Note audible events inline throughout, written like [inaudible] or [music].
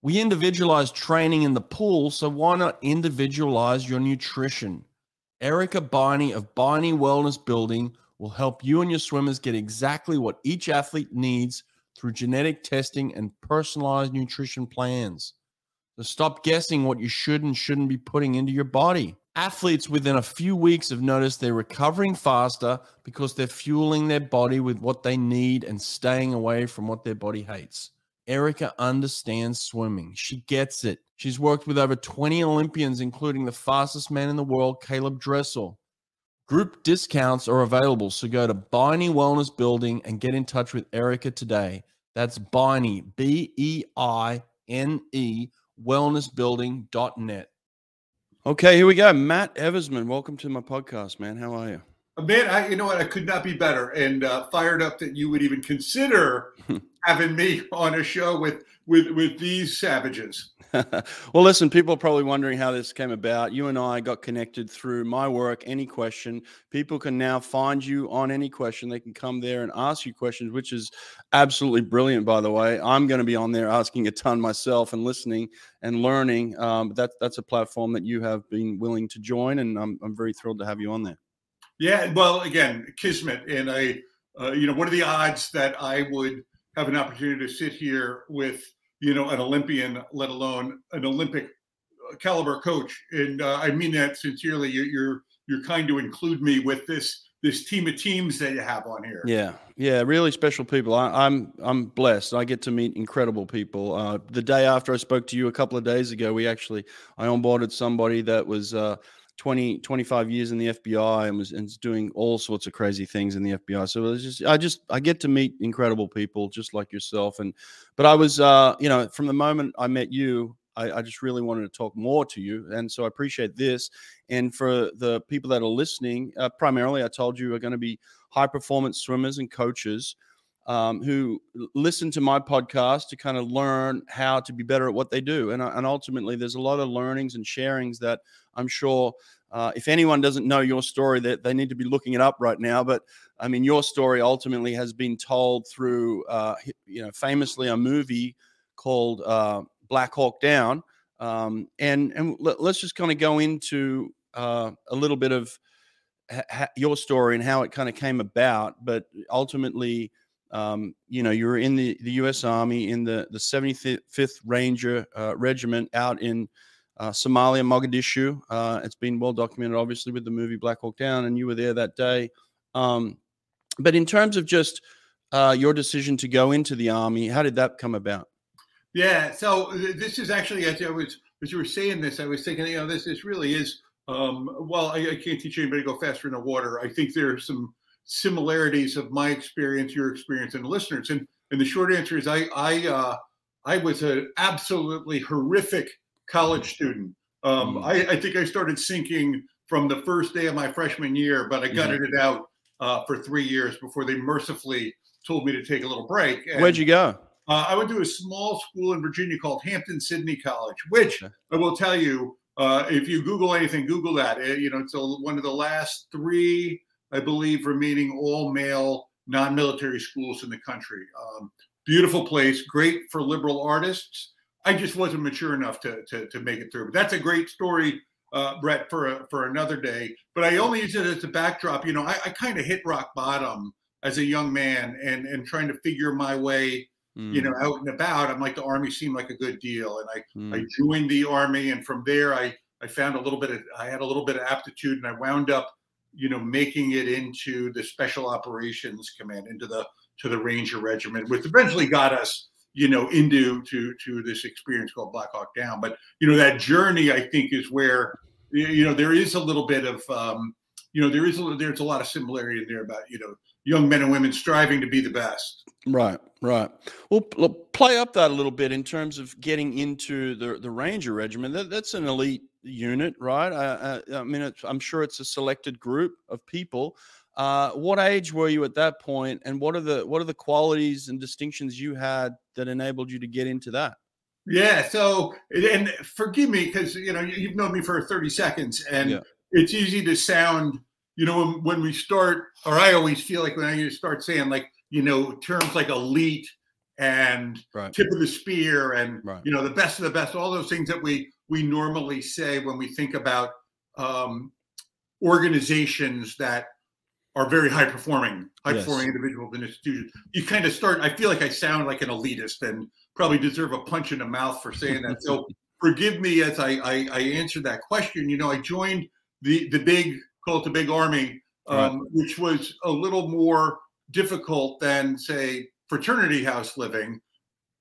We individualize training in the pool, so why not individualize your nutrition? Erica Beine of Beine Wellness Building will help you and your swimmers get exactly what each athlete needs through genetic testing and personalized nutrition plans. So stop guessing what you should and shouldn't be putting into your body. Athletes within a few weeks have noticed they're recovering faster because they're fueling their body with what they need and staying away from what their body hates. Erica understands swimming. She gets it. She's worked with over 20 Olympians, including the fastest man in the world, Caeleb Dressel. Group discounts are available, so go to Beine Wellness Building and get in touch with Erica today. That's Beine, B E I N E, wellnessbuilding.net. Okay, here we go. Matt Eversman, welcome to my podcast, man. How are you? Man, I, you know what? I could not be better and uh, fired up that you would even consider [laughs] having me on a show with with with these savages. [laughs] well, listen, people are probably wondering how this came about. You and I got connected through my work, Any Question. People can now find you on Any Question. They can come there and ask you questions, which is absolutely brilliant, by the way. I'm going to be on there asking a ton myself and listening and learning. Um, that, that's a platform that you have been willing to join, and I'm, I'm very thrilled to have you on there. Yeah, well, again, kismet. And I, uh, you know, what are the odds that I would have an opportunity to sit here with you know an Olympian, let alone an Olympic uh, caliber coach. And uh, I mean that sincerely. You're, you're you're kind to include me with this this team of teams that you have on here. Yeah, yeah, really special people. I, am I'm, I'm blessed. I get to meet incredible people. Uh, the day after I spoke to you a couple of days ago, we actually I onboarded somebody that was. Uh, 20 25 years in the FBI and was and doing all sorts of crazy things in the FBI. So just I just I get to meet incredible people just like yourself and but I was uh you know from the moment I met you I, I just really wanted to talk more to you and so I appreciate this and for the people that are listening uh, primarily I told you are going to be high performance swimmers and coaches um, who listen to my podcast to kind of learn how to be better at what they do. And, uh, and ultimately, there's a lot of learnings and sharings that I'm sure uh, if anyone doesn't know your story, that they, they, need to be looking it up right now. But I mean, your story ultimately has been told through, uh, you know, famously a movie called uh, Black Hawk Down. Um, and and let, us just kind of go into uh, a little bit of ha- your story and how it kind of came about. But ultimately, um, you know, you were in the, the U.S. Army in the, the 75th Ranger uh, Regiment out in uh, Somalia, Mogadishu. Uh, it's been well documented, obviously, with the movie Black Hawk Down, and you were there that day. Um, but in terms of just uh, your decision to go into the Army, how did that come about? Yeah, so uh, this is actually, as I was, as you were saying this, I was thinking, you know, this, this really is, um, well, I, I can't teach anybody to go faster in the water. I think there are some similarities of my experience, your experience, and the listeners. And and the short answer is I I uh, I was an absolutely horrific college student. Um, mm. I, I, think I started sinking from the first day of my freshman year, but I gutted mm-hmm. it out uh, for three years before they mercifully told me to take a little break. And, Where'd you go? Uh, I went to a small school in Virginia called Hampden-Sydney College, which okay. I will tell you, uh, if you Google anything, Google that. It, you know, it's a, one of the last three I believe, remaining all male non military schools in the country. Um, beautiful place, great for liberal artists. I just wasn't mature enough to, to, to make it through. But that's a great story, uh, Brett, for, a, for another day. But I only use it as a backdrop. You know, I, I kind of hit rock bottom as a young man and, and trying to figure my way mm. you know, hmm. out and about. I'm like, the army seemed like a good deal. And I, mm. I joined the army. And from there, I, I found a little bit of, I had a little bit of aptitude and I wound up you know, making it into the Special Operations Command, into the to the Ranger Regiment, which eventually got us, you know, into to to this experience called Black Hawk Down. But you know, that journey, I think, is where you know there is a little bit of um, you know there is a, there's a lot of similarity in there about you know young men and women striving to be the best. Right, right. Well, play up that a little bit in terms of getting into the the Ranger Regiment. That, that's an elite unit, right? Uh, uh, I mean, I'm sure it's a selected group of people. Uh, what age were you at that point, and what are the what are the qualities and distinctions you had that enabled you to get into that? Yeah. So, and forgive me because you know you've known me for 30 seconds, and yeah. it's easy to sound, you know, when, when we start, or I always feel like when I start saying like, you know, terms like elite and Right. tip of the spear and Right. you know the best of the best all those things that we we normally say when we think about um, organizations that are very high performing high Yes. performing individuals and institutions you kind of start i feel like i sound like an elitist and probably deserve a punch in the mouth for saying that. So [laughs] forgive me as I, I i answered that question. You know i joined the the big call it the big army um, which was a little more difficult than say fraternity house living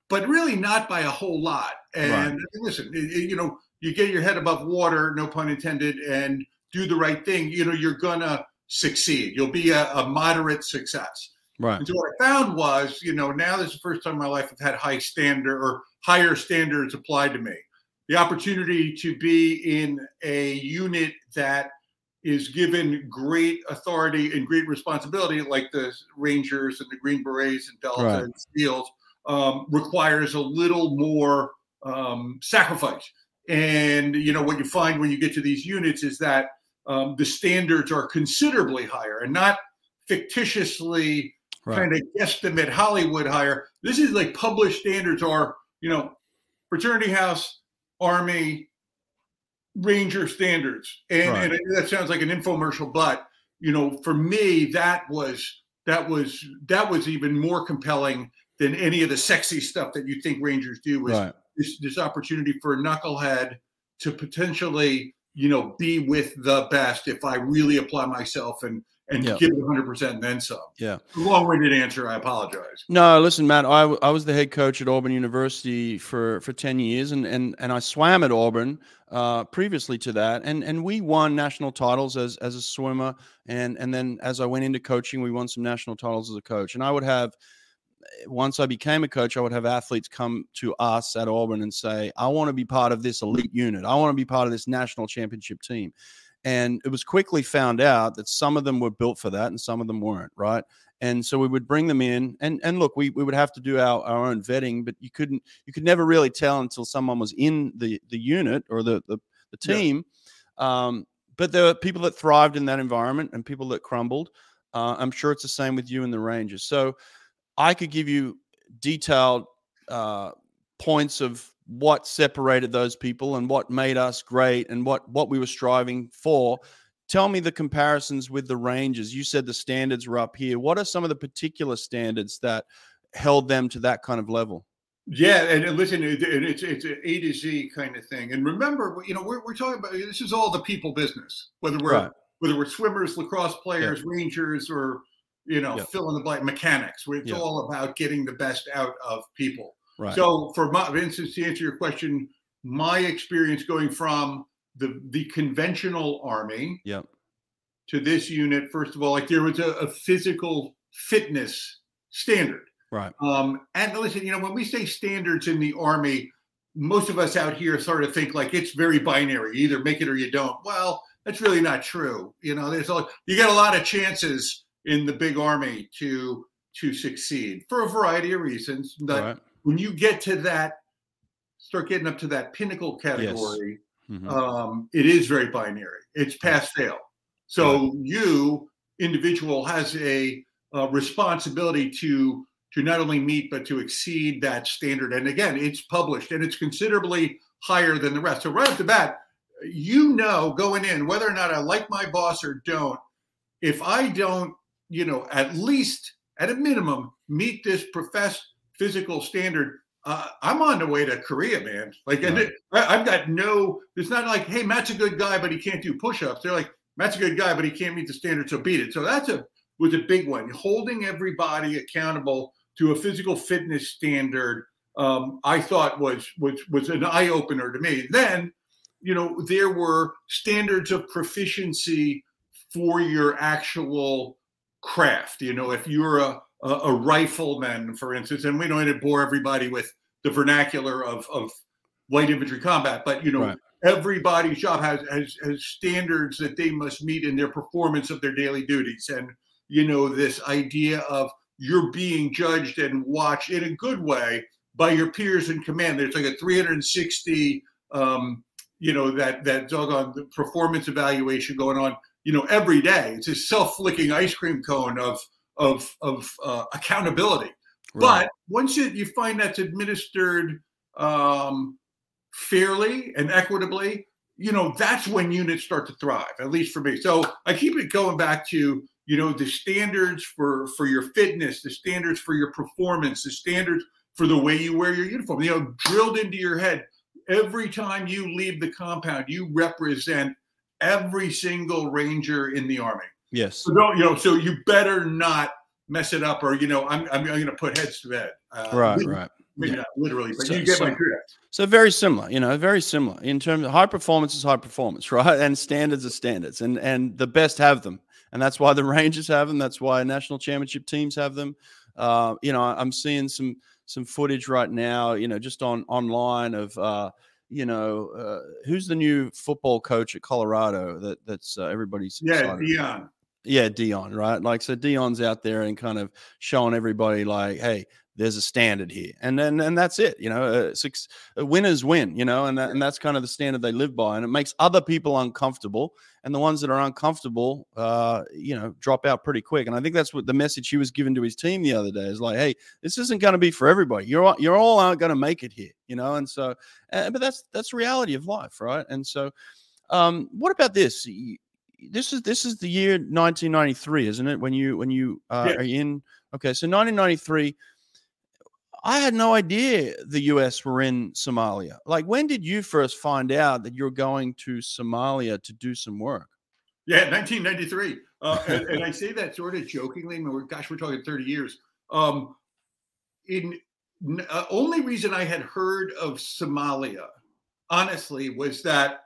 but really not by a whole lot. And Right. listen you know you get your head above water no pun intended and do the right thing. You know you're gonna succeed you'll be a, a moderate success Right. and so what I found was, you know, now this is the first time in my life I've had high standard or higher standards applied to me. The opportunity to be in a unit that is given great authority and great responsibility, like the Rangers and the Green Berets and Delta Right. and SEALs, um, requires a little more um, sacrifice. And you know what you find when you get to these units is that um, the standards are considerably higher and not fictitiously Right. kind of guesstimate Hollywood higher. This is like published standards are, you know, fraternity house, army, ranger standards. And, Right. and that sounds like an infomercial, but you know, for me, that was that was that was even more compelling than any of the sexy stuff that you think rangers do was Right. this, this opportunity for a knucklehead to potentially, you know, be with the best if I really apply myself and and Yeah. give it 100% and then some. Yeah. Long-winded answer. I apologize. No, listen, Matt. I, w- I was the head coach at Auburn University for, for ten years, and, and and I swam at Auburn uh, previously to that, and and we won national titles as as a swimmer, and and then as I went into coaching, we won some national titles as a coach, and I would have. Once I became a coach, I would have athletes come to us at Auburn and say, "I want to be part of this elite unit. I want to be part of this national championship team." And it was quickly found out that some of them were built for that and some of them weren't, right? and so we would bring them in and and look we, we would have to do our, our own vetting but you couldn't you could never really tell until someone was in the the unit or the the, the Yeah. team um, but there were people that thrived in that environment and people that crumbled uh, i'm sure it's the same with you and the rangers so i could give you detailed uh, points of what separated those people and what made us great and what what we were striving for tell me the comparisons with the Rangers. you said the standards were up here what are some of the particular standards that held them to that kind of level Yeah, and, listen, it, it- it's it's an A to Z kind of thing. And remember, you know, we're, we're talking about this is all the people business. Whether we're Right. whether we're swimmers, lacrosse players, rangers, or you know, Yeah. fill in the blank mechanics. It's all about getting the best out of people. right So, for my for instance, to answer your question, my experience going from the the conventional army Yep. to this unit, first of all, like there was a, a physical fitness standard. right Um, and listen, you know, when we say standards in the army, most of us out here sort of think like it's very binary. You either make it or you don't. Well, that's really not true. You know, there's a, you get a lot of chances in the big army to to succeed for a variety of reasons. But right when you get to that, start getting up to that pinnacle category, Mhm. um, it is very binary. It's pass fail. So you individual has a, uh responsibility to to not only meet but to exceed that standard. And again, it's published and it's considerably higher than the rest. So right off the bat, you know going in whether or not I like my boss or don't. If I don't, you know, at least at a minimum meet this professed physical standard, uh, I'm on the way to Korea, man. Like, Right. it, I, I've got no. It's not like, hey, Matt's a good guy, but he can't do push-ups. They're like, Matt's a good guy, but he can't meet the standard, so beat it. So that's a was a big one. Holding everybody accountable to a physical fitness standard, um, I thought was was was an eye opener to me. Then, you know, there were standards of proficiency for your actual craft. You know, if you're a a, a rifleman, for instance, and we don't need to bore everybody with the vernacular of of light infantry combat, but you know, Right. everybody's job has, has has standards that they must meet in their performance of their daily duties, and you know, this idea of you're being judged and watched in a good way by your peers in command. There's like a 360, um, you know, that that doggone performance evaluation going on, you know, every day. It's a self-flicking ice cream cone of of of uh, accountability. Right. But once you, you find that's administered um, fairly and equitably, you know, that's when units start to thrive, at least for me. So I keep it going back to, you know, the standards for for your fitness, the standards for your performance, the standards for the way you wear your uniform, you know, drilled into your head. Every time you leave the compound, you represent every single ranger in the army. Yes. So don't, you know, so you better not mess it up or, you know, I'm, I'm going to put heads to bed. Uh, right, right maybe yeah. not literally, but so, you get so, my drift. So very similar, you know, very similar in terms of high performance is high performance, [laughs] right? And standards are standards, and and the best have them, and that's why the [laughs] Rangers have them. That's why national championship teams have them. Uh, you know, I'm seeing some some footage right now, you know, just on online of. Uh, you know, uh, who's the new football coach at Colorado that that's uh, everybody's yeah, Deion. Yeah, Deion, right? Like, so Deion's out there and kind of showing everybody, like, hey, there's a standard here and then and that's it you know uh, six uh, winners win you know and, that, and that's kind of the standard they live by and it makes other people uncomfortable and the ones that are uncomfortable uh you know drop out pretty quick and i think that's what the message he was given to his team the other day is like hey this isn't going to be for everybody. You're all, you're all aren't going to make it here you know and so uh, but that's that's reality of life right? And so um what about this this is this is the year 1993 isn't it when you when you uh, yeah. are in okay so 1993 I had no idea the US were in Somalia. Like, when did you first find out that you're going to Somalia to do some work? Yeah, 1993. Uh, [laughs] and, and, I say that sort of jokingly. I mean, we're, gosh, we're talking 30 years. Um, in uh, only reason I had heard of Somalia, honestly, was that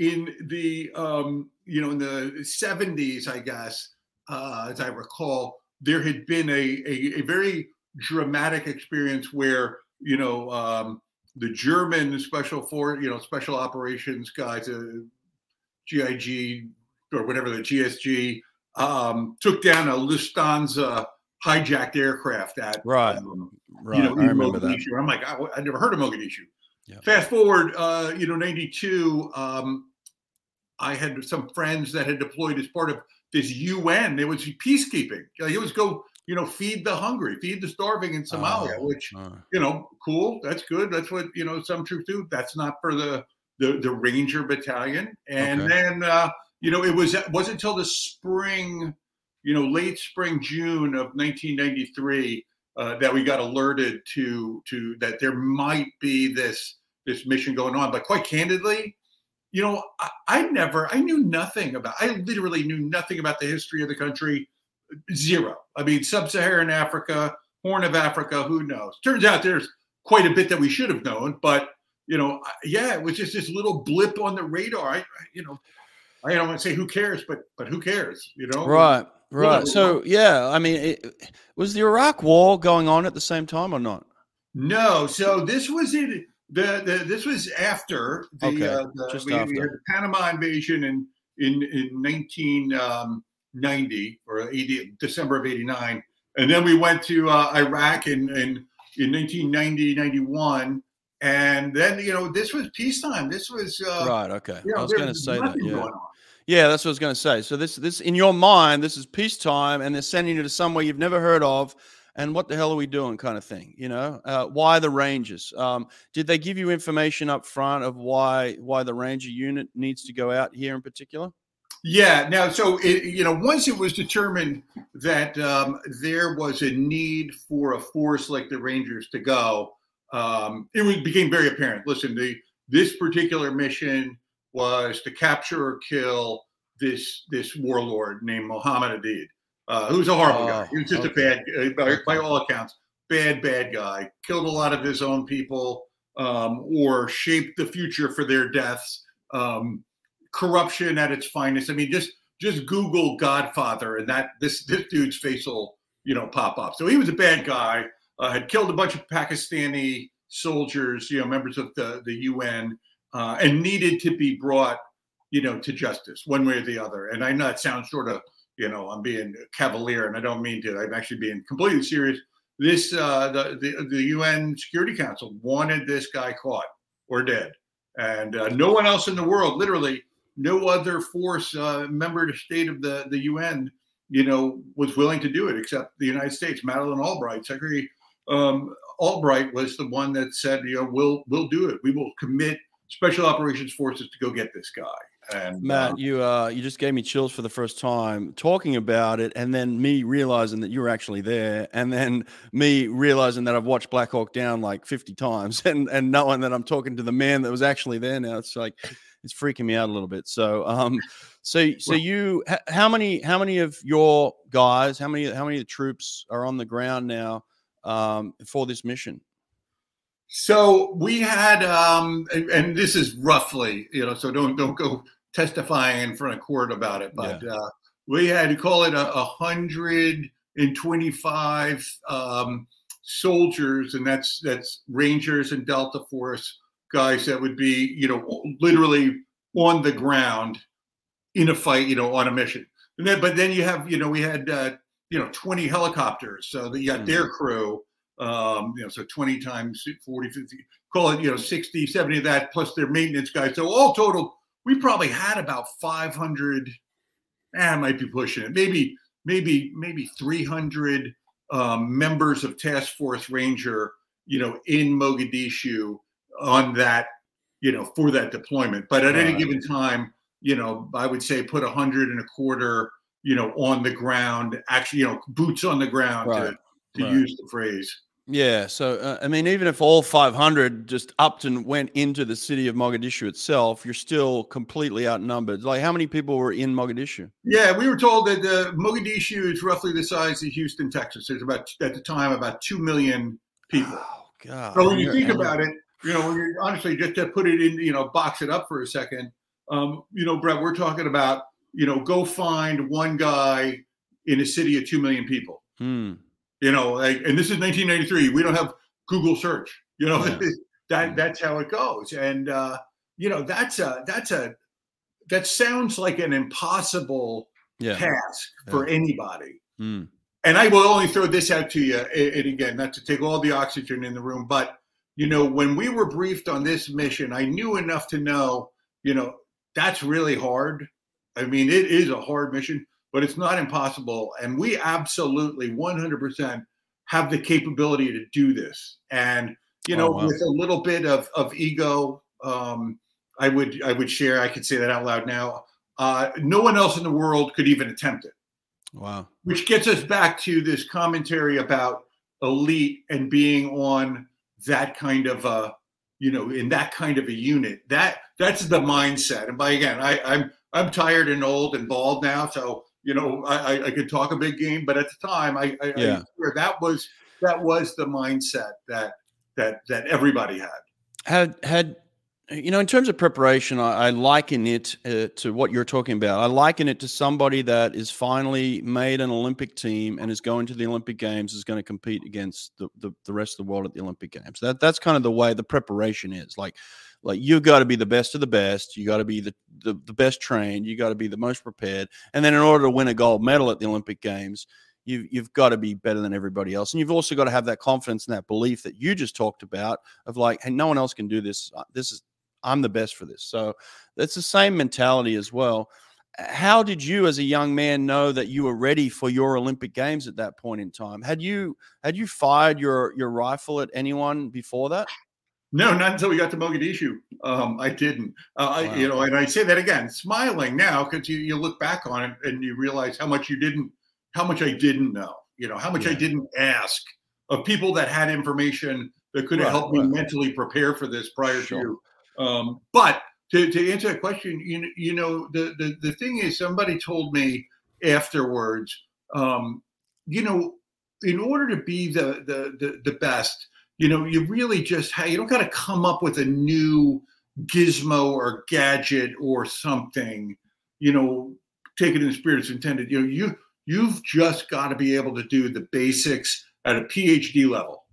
in the um, you know in the 70s, I guess, uh, as I recall, there had been a, a, a very dramatic experience where you know um, the German special for you know special operations guys, uh, GIG or whatever the GSG um, took down a Lufthansa hijacked aircraft at right, um, right. You know, I remember Mogadishu. that. I'm like, I, I, never heard of Mogadishu. Yeah. Fast forward, uh, you know, '92. Um, I had some friends that had deployed as part of this UN. It was peacekeeping. It was go you know, feed the hungry, feed the starving in Somalia, uh, which, uh. you know, cool. That's good. That's what, you know, some troops do. That's not for the, the, the Ranger Battalion. And okay. then, uh, you know, it was, it wasn't until the spring, you know, late spring, June of 1993, uh, that we got alerted to, to that there might be this, this mission going on. But quite candidly, you know, I, I never, I knew nothing about, I literally knew nothing about the history of the country Zero. I mean, sub Saharan Africa, Horn of Africa, who knows? Turns out there's quite a bit that we should have known, but you know, yeah, it was just this little blip on the radar. I, you know, I don't want to say who cares, but but who cares? You know, right, right. So yeah, I mean, it, was the Iraq War going on at the same time or not? No. So this was it. The, the this was after the, okay, uh, the, we, after. We the Panama invasion in in in nineteen um, 90 or 80, December of 89. And then we went to uh, Iraq in, in, in 1990, 91. And then, you know, this was peacetime. This was. Uh, right. Okay. You know, I was going to say that. Yeah. Yeah, that's what I was going to say. So this, this in your mind, this is peacetime, and they're sending you to somewhere you've never heard of, and what the hell are we doing, kind of thing. You know, uh, why the Rangers? Um, did they give you information up front of why why the Ranger unit needs to go out here in particular? Yeah. Now, so it, you know, once it was determined that um, there was a need for a force like the Rangers to go, um, it was, became very apparent. Listen, the this particular mission was to capture or kill this this warlord named Mohammed Aidid, uh, who's a horrible oh, guy. He was just okay. a bad, uh, by, by, all accounts, bad bad guy. Killed a lot of his own people, um, or shaped the future for their deaths. Um, corruption at its finest. I mean, just just Google Godfather, and that this this dude's face will you know pop up. So he was a bad guy. Uh, had killed a bunch of Pakistani soldiers, you know, members of the the UN, uh, and needed to be brought, you know, to justice one way or the other. And I know it sounds sort of, you know, I'm being cavalier, and I don't mean to. I'm actually being completely serious. This uh, the, the the UN Security Council wanted this guy caught or dead, and uh, no one else in the world, literally, no other force uh, member of state of the, the UN, you know, was willing to do it except the United States. Madeleine Albright, Secretary um, Albright was the one that said, you know, we'll we'll do it. We will commit special operations forces to go get this guy. And Matt, um, you uh, you just gave me chills for the first time talking about it, and then me realizing that you were actually there, and then me realizing that I've watched Black Hawk Down like fifty times, [laughs] and and knowing that I'm talking to the man that was actually there now, it's like it's freaking me out a little bit. So, um, so so you, how many how many of your guys, how many how many of the troops are on the ground now um, for this mission? So we had, um, and, and, this is roughly, you know, so don't don't go testifying in front of court about it, but yeah. uh, we had to call it a, a hundred and twenty-five um, soldiers, and that's that's Rangers and Delta Force guys that would be, you know, literally on the ground in a fight, you know, on a mission. And then, but then you have, you know, we had, uh, you know, 20 helicopters. So that you got mm-hmm. their crew, um, you know, so 20 times 40, 50, call it, you know, 60, 70 of that plus their maintenance guys. So all total, we probably had about 500, eh, I might be pushing it, maybe, maybe, maybe 300 um, members of Task Force Ranger, you know, in Mogadishu on that, you know, for that deployment. But at any given time, you know, I would say put a hundred and a quarter, you know, on the ground, actually, you know, boots on the ground right. to, to right. use the phrase. Yeah. So, uh, I mean, even if all 500 just upped and went into the city of Mogadishu itself, you're still completely outnumbered. Like, how many people were in Mogadishu? Yeah, we were told that uh, Mogadishu is roughly the size of Houston, Texas. There's about, at the time, about 2 million people. Oh, God. So, when you think about it, you know, honestly, just to put it in, you know, box it up for a second, um, you know, Brett, we're talking about, you know, go find one guy in a city of 2 million people. Hmm. You know, like, and this is 1993. We don't have Google search, you know, yeah. [laughs] that, hmm. that's how it goes. And, uh, you know, that's a, that's a, that sounds like an impossible yeah. task for yeah. anybody. Hmm. And I will only throw this out to you, and again, not to take all the oxygen in the room, but you know, when we were briefed on this mission, I knew enough to know, you know, that's really hard. I mean, it is a hard mission, but it's not impossible. And we absolutely 100% have the capability to do this. And, you know, oh, wow. with a little bit of, of ego, um, I would I would share. I could say that out loud now. Uh, no one else in the world could even attempt it. Wow. Which gets us back to this commentary about elite and being on that kind of a you know in that kind of a unit that that's the mindset and by again I, i'm i'm tired and old and bald now so you know i i could talk a big game but at the time i, I, yeah. I that was that was the mindset that that that everybody had had had you know, in terms of preparation, I, I liken it uh, to what you're talking about. I liken it to somebody that is finally made an Olympic team and is going to the Olympic Games, is going to compete against the, the, the rest of the world at the Olympic Games. That that's kind of the way the preparation is. Like, like you've got to be the best of the best. You got to be the, the the best trained. You got to be the most prepared. And then in order to win a gold medal at the Olympic Games, you've, you've got to be better than everybody else. And you've also got to have that confidence and that belief that you just talked about of like, hey, no one else can do this. Uh, this is I'm the best for this. So that's the same mentality as well. How did you, as a young man, know that you were ready for your Olympic Games at that point in time? Had you had you fired your your rifle at anyone before that? No, not until we got to Mogadishu. Um, I didn't. Uh, wow. I, you know, and I say that again, smiling now because you, you look back on it and you realize how much you didn't, how much I didn't know. You know, how much yeah. I didn't ask of people that had information that could have right, helped right. me mentally prepare for this prior sure. to um, but to, to answer that question, you, you know, the, the, the thing is, somebody told me afterwards, um, you know, in order to be the, the, the, the best, you know, you really just, you don't got to come up with a new gizmo or gadget or something, you know, take it in the spirit it's intended. You know, you, you've just got to be able to do the basics at a PhD level.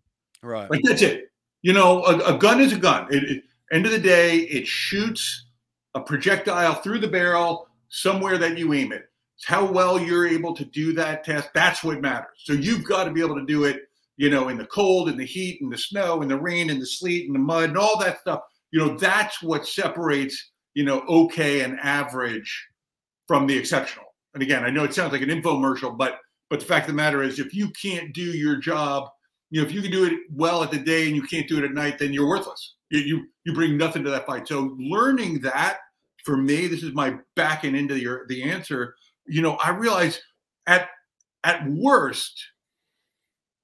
Right. Like that's it. You know, a, a gun is a gun. It, it, End of the day, it shoots a projectile through the barrel somewhere that you aim it. It's how well you're able to do that test. That's what matters. So you've got to be able to do it, you know, in the cold, in the heat, in the snow, in the rain, in the sleet, in the mud, and all that stuff. You know, that's what separates, you know, okay and average from the exceptional. And again, I know it sounds like an infomercial, but but the fact of the matter is, if you can't do your job you know, if you can do it well at the day and you can't do it at night, then you're worthless. You you, you bring nothing to that fight. So learning that for me, this is my backing into your the answer. You know, I realize at at worst,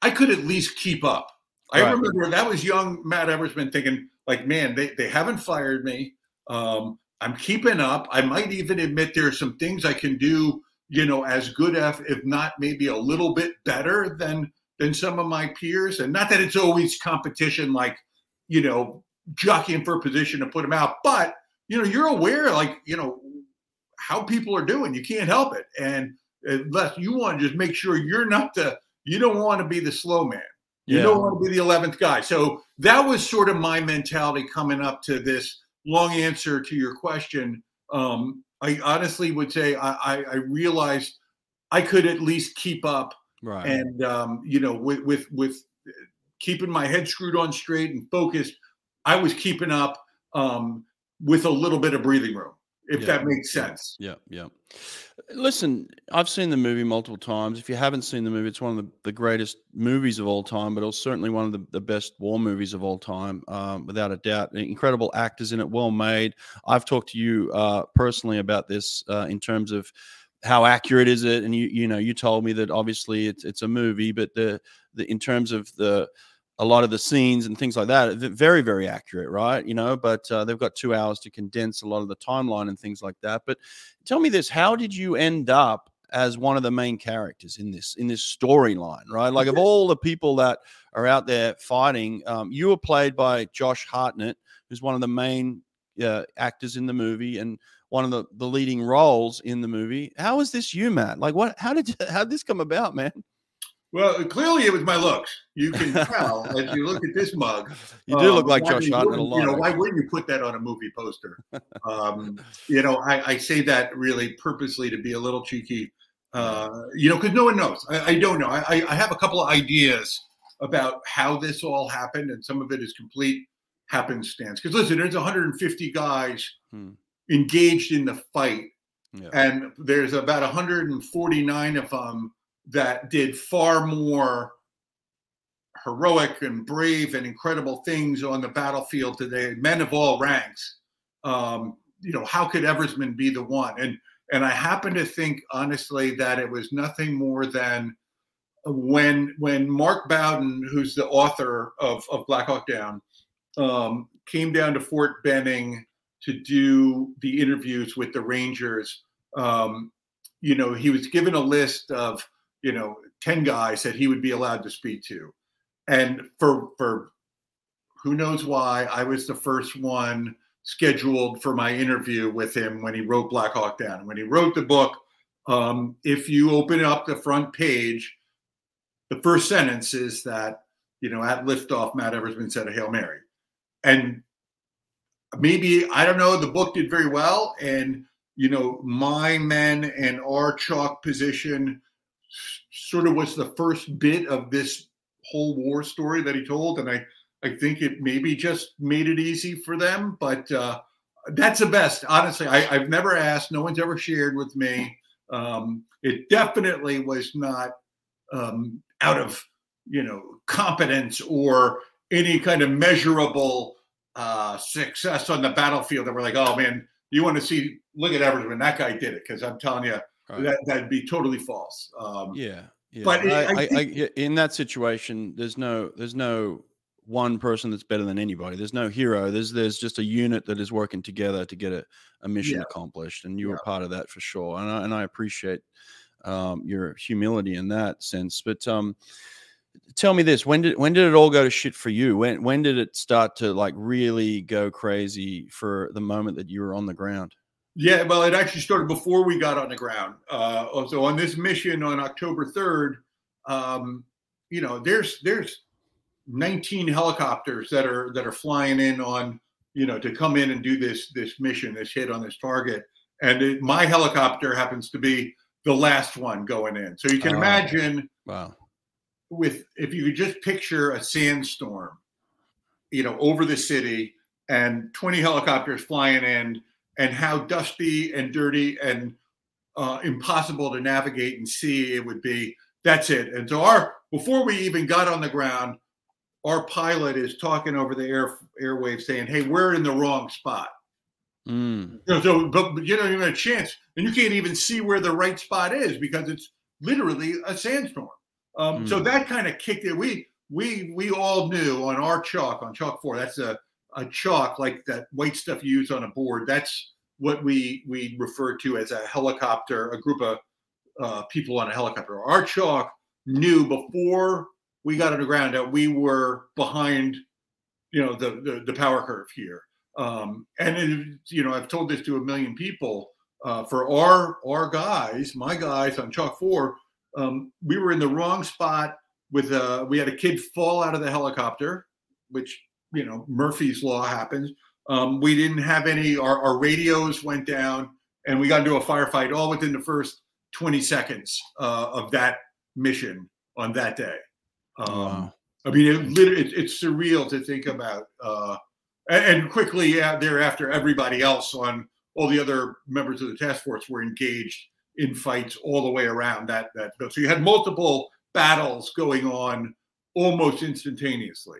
I could at least keep up. I right. remember that was young Matt Eversman thinking, like, man, they, they haven't fired me. Um, I'm keeping up. I might even admit there are some things I can do, you know, as good if, if not maybe a little bit better than than some of my peers. And not that it's always competition, like, you know, jockeying for a position to put them out, but you know, you're aware, like, you know, how people are doing. You can't help it. And unless you want to just make sure you're not the, you don't want to be the slow man. You yeah. don't want to be the 11th guy. So that was sort of my mentality coming up to this long answer to your question. Um, I honestly would say I, I, I, realized I could at least keep up, right. and um, you know, with with with keeping my head screwed on straight and focused, I was keeping up um, with a little bit of breathing room if yeah. that makes sense. Yeah, yeah. Listen, I've seen the movie multiple times. If you haven't seen the movie, it's one of the, the greatest movies of all time, but it's certainly one of the, the best war movies of all time, um, without a doubt. Incredible actors in it, well made. I've talked to you uh, personally about this uh, in terms of how accurate is it, and you you know you told me that obviously it's it's a movie, but the the in terms of the a lot of the scenes and things like that very very accurate right? You know but uh, they've got two hours to condense a lot of the timeline and things like that. But tell me this how did you end up as one of the main characters in this in this storyline right? Like of all the people that are out there fighting um, you were played by josh hartnett who's one of the main uh, actors in the movie and one of the, the leading roles in the movie. How is this you matt? Like what how did you, [laughs] how did this come about man well, clearly it was my looks. You can [laughs] tell as you look at this mug. You do um, look like Josh Hartnett a lot. You know, why wouldn't you put that on a movie poster? [laughs] Um, you know, I, I, say that really purposely to be a little cheeky. Uh, you know, because no one knows. I, I don't know. I, I, have a couple of ideas about how this all happened, and some of it is complete happenstance. Because listen, there's 150 guys hmm. engaged in the fight, yeah. and there's about 149 of them that did far more heroic and brave and incredible things on the battlefield today, men of all ranks. Um, you know, how could Eversman be the one? And and I happen to think honestly that it was nothing more than when when Mark Bowden, who's the author of, of Black Hawk Down, um, came down to Fort Benning to do the interviews with the Rangers. Um, you know, he was given a list of you know, 10 guys that he would be allowed to speak to. And for for who knows why, I was the first one scheduled for my interview with him when he wrote Black Hawk Down. When he wrote the book, um, if you open up the front page, the first sentence is that, you know, at liftoff, Matt Eversman said a Hail Mary. And maybe, I don't know, the book did very well. And, you know, my men and our chalk position sort of was the first bit of this whole war story that he told, and I I think it maybe just made it easy for them, but uh, that's the best. Honestly, I, have never asked. No one's ever shared with me. Um, it definitely was not um, out of you know competence or any kind of measurable uh, success on the battlefield that we're like, oh man, you want to see? Look at Eversman, that guy did it. Because I'm telling you, Right. That that'd be totally false. Um, yeah, yeah. But I, I, think, I, in that situation, there's no there's no one person that's better than anybody. There's no hero. There's there's just a unit that is working together to get a, a mission yeah. accomplished, and you yeah. were part of that for sure. And I, and I appreciate um, your humility in that sense. But um, tell me this: when did when did it all go to shit for you? When when did it start to like really go crazy for the moment that you were on the ground? Yeah, well, it actually started before we got on the ground. Uh, so on this mission on October third, um, you know, there's there's 19 helicopters that are that are flying in on you know to come in and do this this mission, this hit on this target, and it, my helicopter happens to be the last one going in. So you can oh, imagine, wow, with if you could just picture a sandstorm, you know, over the city and 20 helicopters flying in and how dusty and dirty and uh, impossible to navigate and see it would be. That's it. And so our before we even got on the ground, our pilot is talking over the air airwaves saying, "Hey, we're in the wrong spot." Mm. Know, so, but, but you don't even have a chance, and you can't even see where the right spot is because it's literally a sandstorm. Um, Mm. So that kind of kicked it. We we we all knew on our chalk on chalk four. That's a a chalk like that white stuff you use on a board. That's what we we refer to as a helicopter, a group of uh, people on a helicopter. Our chalk knew before we got on the ground that we were behind, you know, the the, the power curve here. Um, and it, you know, I've told this to a million people. Uh, for our our guys, my guys on chalk four, um, we were in the wrong spot. With uh, we had a kid fall out of the helicopter, which you know Murphy's law happens. Um, we didn't have any. Our, our radios went down, and we got into a firefight all within the first 20 seconds uh, of that mission on that day. Um, Wow. I mean, it, it, it's surreal to think about. Uh, and, and quickly yeah, thereafter, everybody else on all the other members of the task force were engaged in fights all the way around that. That so you had multiple battles going on almost instantaneously.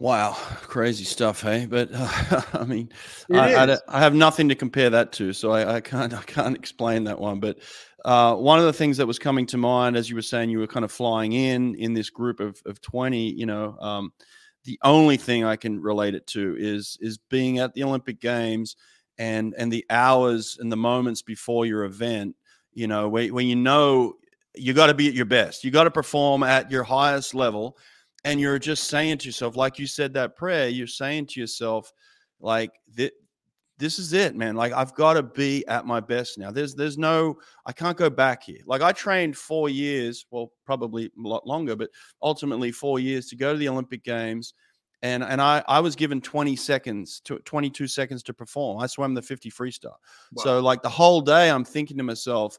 Wow, crazy stuff, hey. But uh, [laughs] I mean, I, I, I have nothing to compare that to, so I, I can't I can't explain that one. But uh, one of the things that was coming to mind as you were saying, you were kind of flying in in this group of of twenty. You know, um, the only thing I can relate it to is is being at the Olympic Games and and the hours and the moments before your event. You know, when, when you know you got to be at your best, you got to perform at your highest level and you're just saying to yourself like you said that prayer you're saying to yourself like this, this is it man like i've got to be at my best now there's there's no i can't go back here like i trained four years well probably a lot longer but ultimately four years to go to the olympic games and and i i was given 20 seconds to 22 seconds to perform i swam the 50 freestyle Wow. so like the whole day i'm thinking to myself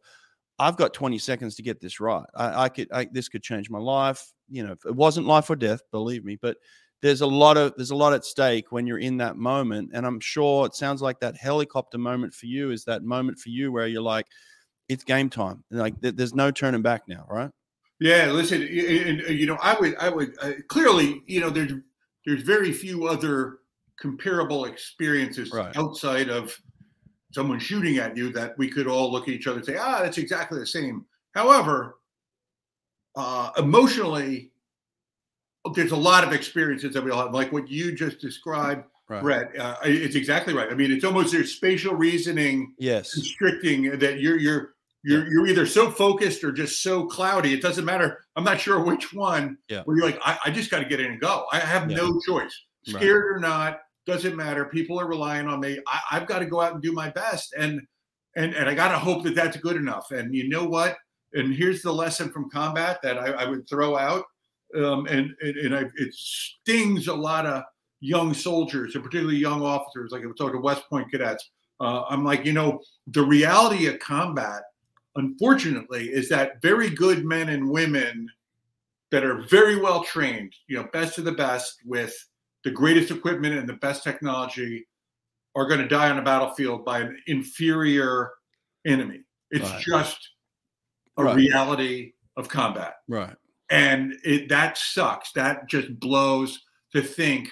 I've got 20 seconds to get this right. I, I could, I, this could change my life. You know, it wasn't life or death, believe me, but there's a lot of, there's a lot at stake when you're in that moment. And I'm sure it sounds like that helicopter moment for you is that moment for you where you're like, it's game time. Like th- there's no turning back now, right? Yeah, listen, y- and, uh, you know, I would, I would uh, clearly, you know, there's there's very few other comparable experiences Right. outside of someone shooting at you that we could all look at each other and say, ah, that's exactly the same. However, uh, emotionally, there's a lot of experiences that we all have, like what you just described, Right. Brett. Uh, it's exactly right. I mean, it's almost there's spatial reasoning Yes. constricting that you're you're you're you're either so focused or just so cloudy. It doesn't matter. I'm not sure which one. Yeah. Where you're like, I, I just got to get in and go. I have Yeah. no choice. Right. Scared or not, doesn't matter. People are relying on me. I, I've got to go out and do my best, and and and I got to hope that that's good enough. And you know what? And here's the lesson from combat that I, I would throw out. Um, and and, and I, it stings a lot of young soldiers and particularly young officers. Like I was talking to West Point cadets. Uh, I'm like, you know, the reality of combat, unfortunately, is that very good men and women that are very well trained, you know, best of the best with the greatest equipment and the best technology are going to die on a battlefield by an inferior enemy. It's Right. just a Right. reality of combat. Right. And it that sucks. That just blows to think,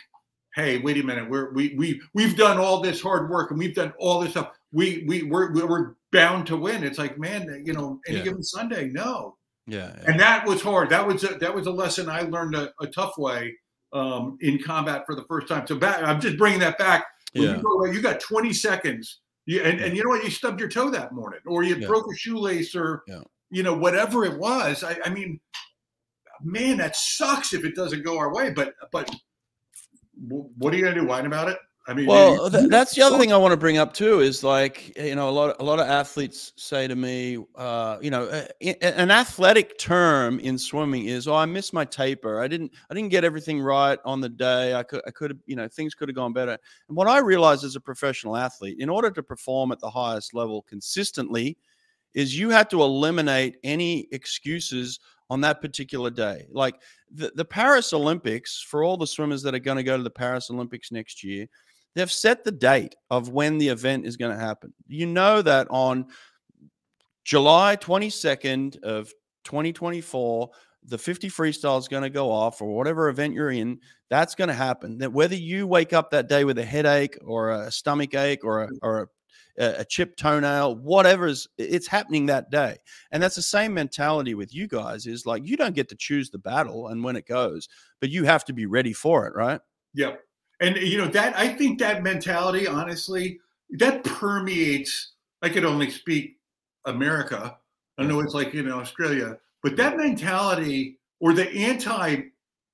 hey, wait a minute, we're we we we've done all this hard work and we've done all this stuff. We we we're we're bound to win. It's like, man, you know, any Yeah. given Sunday, no. Yeah. yeah. And that was hard. That was a, that was a lesson I learned a, a tough way um, in combat for the first time. So back, I'm just bringing that back. Yeah. you, go, you got 20 seconds, you, and, and you know what? You stubbed your toe that morning, or you Yeah. broke a shoelace, or Yeah. You know whatever it was. I, I mean, man, that sucks if it doesn't go our way. But but what are you gonna do? Whine about it? I mean, Well, you- th- that's the other thing I want to bring up too. Is like you know a lot a lot of athletes say to me, uh, you know, uh, i- an athletic term in swimming is, "Oh, I missed my taper. I didn't I didn't get everything right on the day. I could I could have you know things could have gone better." And what I realized as a professional athlete, in order to perform at the highest level consistently, is you have to eliminate any excuses on that particular day. Like the, the Paris Olympics, for all the swimmers that are going to go to the Paris Olympics next year, they've set the date of when the event is going to happen. You know that on July 22nd of 2024, the 50 freestyle is going to go off or whatever event you're in, that's going to happen. That whether you wake up that day with a headache or a stomach ache or a, or a, a chip toenail, whatever's it's happening that day. And that's the same mentality with you guys is like you don't get to choose the battle and when it goes, but you have to be ready for it, right? Yep. And eh, you know that I think that mentality, honestly, that permeates. I could only speak America. I know it's like in Australia, but that mentality or the anti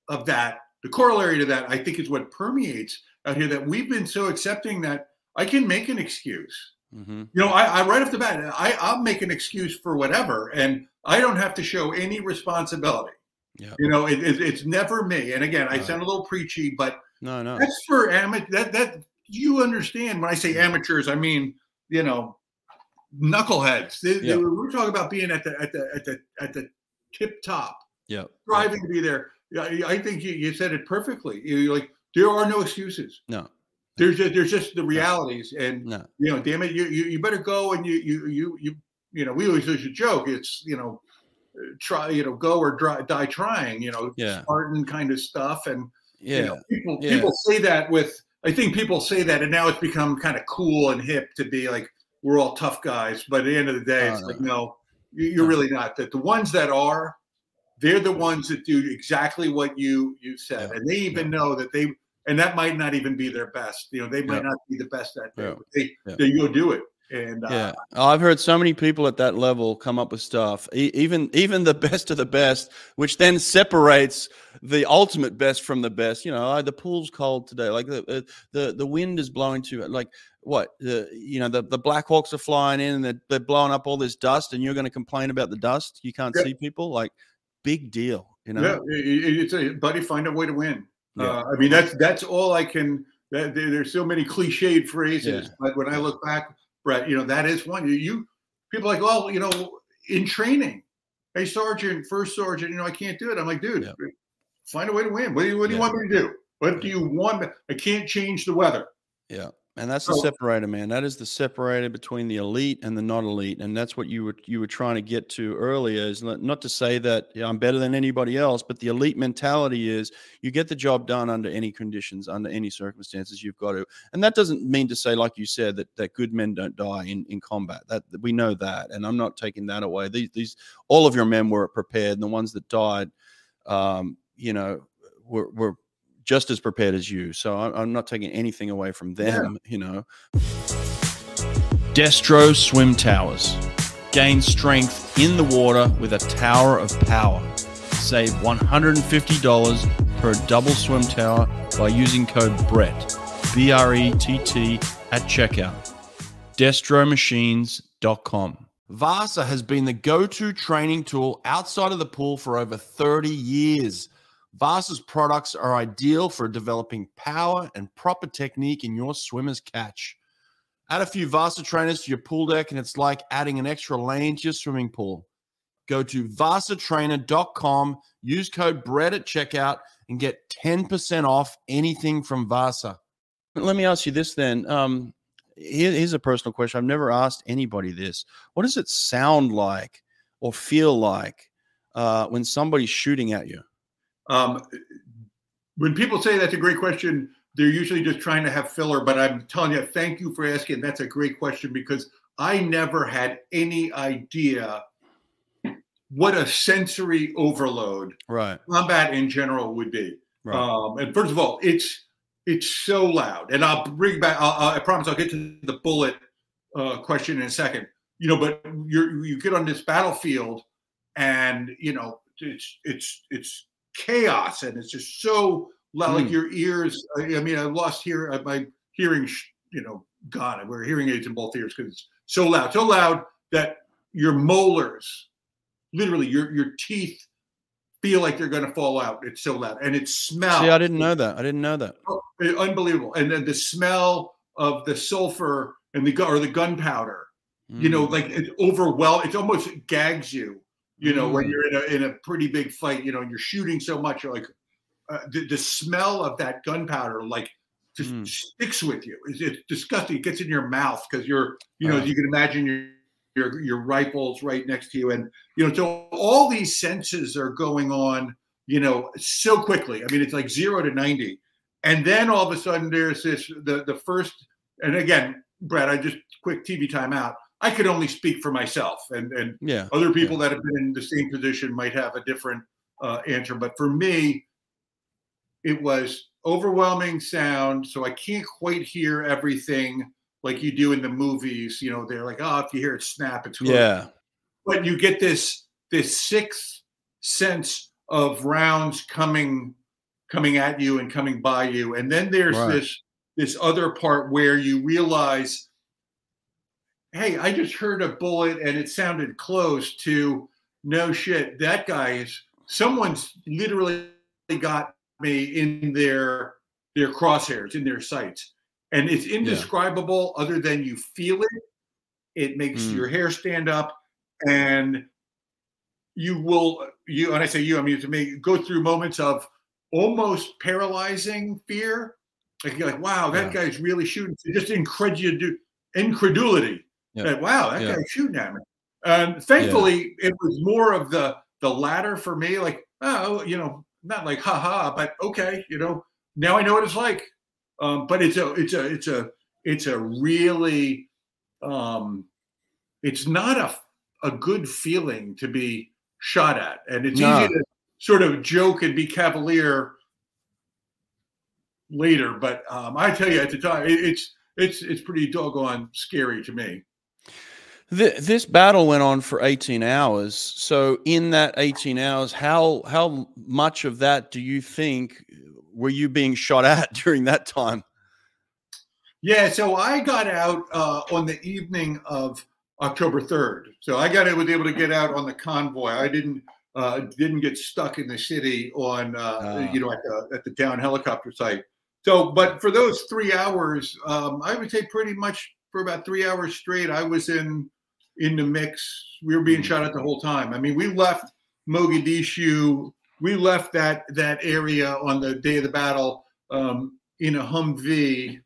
of that, the corollary to that, I think is what permeates out here. That we've been so accepting that I can make an excuse. Mm-hmm. You know, I, I right off the bat, I, I'll make an excuse for whatever, and I don't have to show any responsibility. Yeah. You know, it, it, it's never me. And again, I sound a little preachy, but no, no, that's for amateur. That that you understand when I say amateurs, I mean you know knuckleheads. They, yeah. they, we're talking about being at the at the at the at the tip top. Yeah, striving yeah. to be there. Yeah, I think you, you said it perfectly. You're like there are no excuses. No, there's just there's just the realities, and no. you know, damn it, you, you you better go and you you you you you know, we always use a joke. It's you know, try you know, go or dry, die trying. You know, yeah. Spartan kind of stuff, and yeah, you know, people yeah. people say that with. I think people say that, and now it's become kind of cool and hip to be like, we're all tough guys. But at the end of the day, oh, it's like, no, you're really not. That the ones that are, they're the ones that do exactly what you you said, yeah. and they even know that they and that might not even be their best. You know, they might yeah. not be the best at that. They they go do it. And yeah, uh, oh, I've heard so many people at that level come up with stuff, e- even even the [laughs] best of the best, which then separates the ultimate best from the best. You know, the pool's cold today, like the uh, the the wind is blowing too. Like what the you know the the Blackhawks are flying in and they're, they're blowing up all this dust, and you're going to complain about the dust? You can't yeah. see people. Like big deal, you know. Yeah, it's a buddy. Find a way to win. Yeah. Uh, I mean, that's that's all I can. That, there's so many cliched phrases, yeah. but when I look back Brett. You know, that is one. You, you people like, well, you know, in training, hey, sergeant, first sergeant, you know, I can't do it. I'm like, dude, find a way to win. What do you, what do you want me to do? What do you want? I can't change the weather. Yeah. And that's the separator, man. That is the separator between the elite and the not elite, and that's what you were you were trying to get to earlier. Is not to say that I'm better than anybody else, but the elite mentality is you get the job done under any conditions, under any circumstances. You've got to, and that doesn't mean to say, like you said, that that good men don't die in in combat. That we know that, and I'm not taking that away. These these all of your men were prepared, and the ones that died, um, you know, were were just as prepared as you. So I'm not taking anything away from them, yeah. you know. Destro Swim Towers. Gain strength in the water with a tower of power. Save $150 per double swim tower by using code BRETT, B R E T T, at checkout. DestroMachines.com. Vasa has been the go to training tool outside of the pool for over 30 years. Vasa's products are ideal for developing power and proper technique in your swimmer's catch. Add a few Vasa trainers to your pool deck, and it's like adding an extra lane to your swimming pool. Go to vasatrainer.com, use code BRETT at checkout, and get 10% off anything from Vasa. Let me ask you this then. Um, here's a personal question. I've never asked anybody this. What does it sound like or feel like uh, when somebody's shooting at you? Um, when people say that's a great question, they're usually just trying to have filler. But I'm telling you, thank you for asking. That's a great question because I never had any idea what a sensory overload right. combat in general would be. Right. Um, and first of all, it's it's so loud. And I'll bring back. I'll, i promise I'll get to the bullet uh, question in a second. You know, but you you get on this battlefield, and you know it's it's it's chaos and it's just so loud, mm. like your ears. I, I mean, I lost here uh, my hearing, you know, gone. I wear hearing aids in both ears because it's so loud, so loud that your molars, literally your your teeth, feel like they're going to fall out. It's so loud, and it smells. See, I didn't know that. I didn't know that. Oh, unbelievable! And then the smell of the sulfur and the or the gunpowder. Mm. You know, mm. like it overwhelm. It almost gags you you know, mm. when you're in a in a pretty big fight, you know, and you're shooting so much, you're like uh, the, the smell of that gunpowder like just mm. sticks with you. It's, it's, disgusting. It gets in your mouth because you're, you know, you can imagine you're your your rifles right next to you, and you know, so all these senses are going on, you know, so quickly. I mean, it's like zero to ninety, and then all of a sudden there's this the the first, and again, Brad, I just quick TV timeout. I could only speak for myself, and and yeah, other people yeah. that have been in the same position might have a different uh, answer. But for me, it was overwhelming sound, so I can't quite hear everything like you do in the movies. You know, they're like, oh, if you hear it snap, it's yeah. But you get this this sixth sense of rounds coming coming at you and coming by you, and then there's right. this this other part where you realize, hey, I just heard a bullet and it sounded close to no shit. That guy is someone's literally got me in their their crosshairs, in their sights. And it's indescribable yeah. other than you feel it. It makes mm. your hair stand up and you will you and I say you, I mean to me, go through moments of almost paralyzing fear. Like you're like, wow, that yeah. guy's really shooting. Just incredulity, incredulity. Yeah. Wow, that guy's shooting at me. And thankfully, it was more of the the latter for me. Like, oh, you know, not like haha, but okay, you know, now I know what it's like. Um, but it's a it's a it's a it's a really um, it's not a a good feeling to be shot at, and it's no. easy to sort of joke and be cavalier later. But um, I tell you, at the time, it, it's it's it's pretty doggone scary to me. This battle went on for 18 hours. So in that 18 hours, how how much of that do you think were you being shot at [laughs] during that time? Yeah, so I got out uh, on the evening of October 3rd. So I got it was able to get out on the convoy. I didn't uh, didn't get stuck in the city on uh, uh. you know at the at the down helicopter site. So, but for those three hours, um, I would say pretty much for about three hours straight, I was in in the mix. We were being mm. shot at the whole time. I mean, we left Mogadishu we left that that area on the day of the battle um, in a Humvee,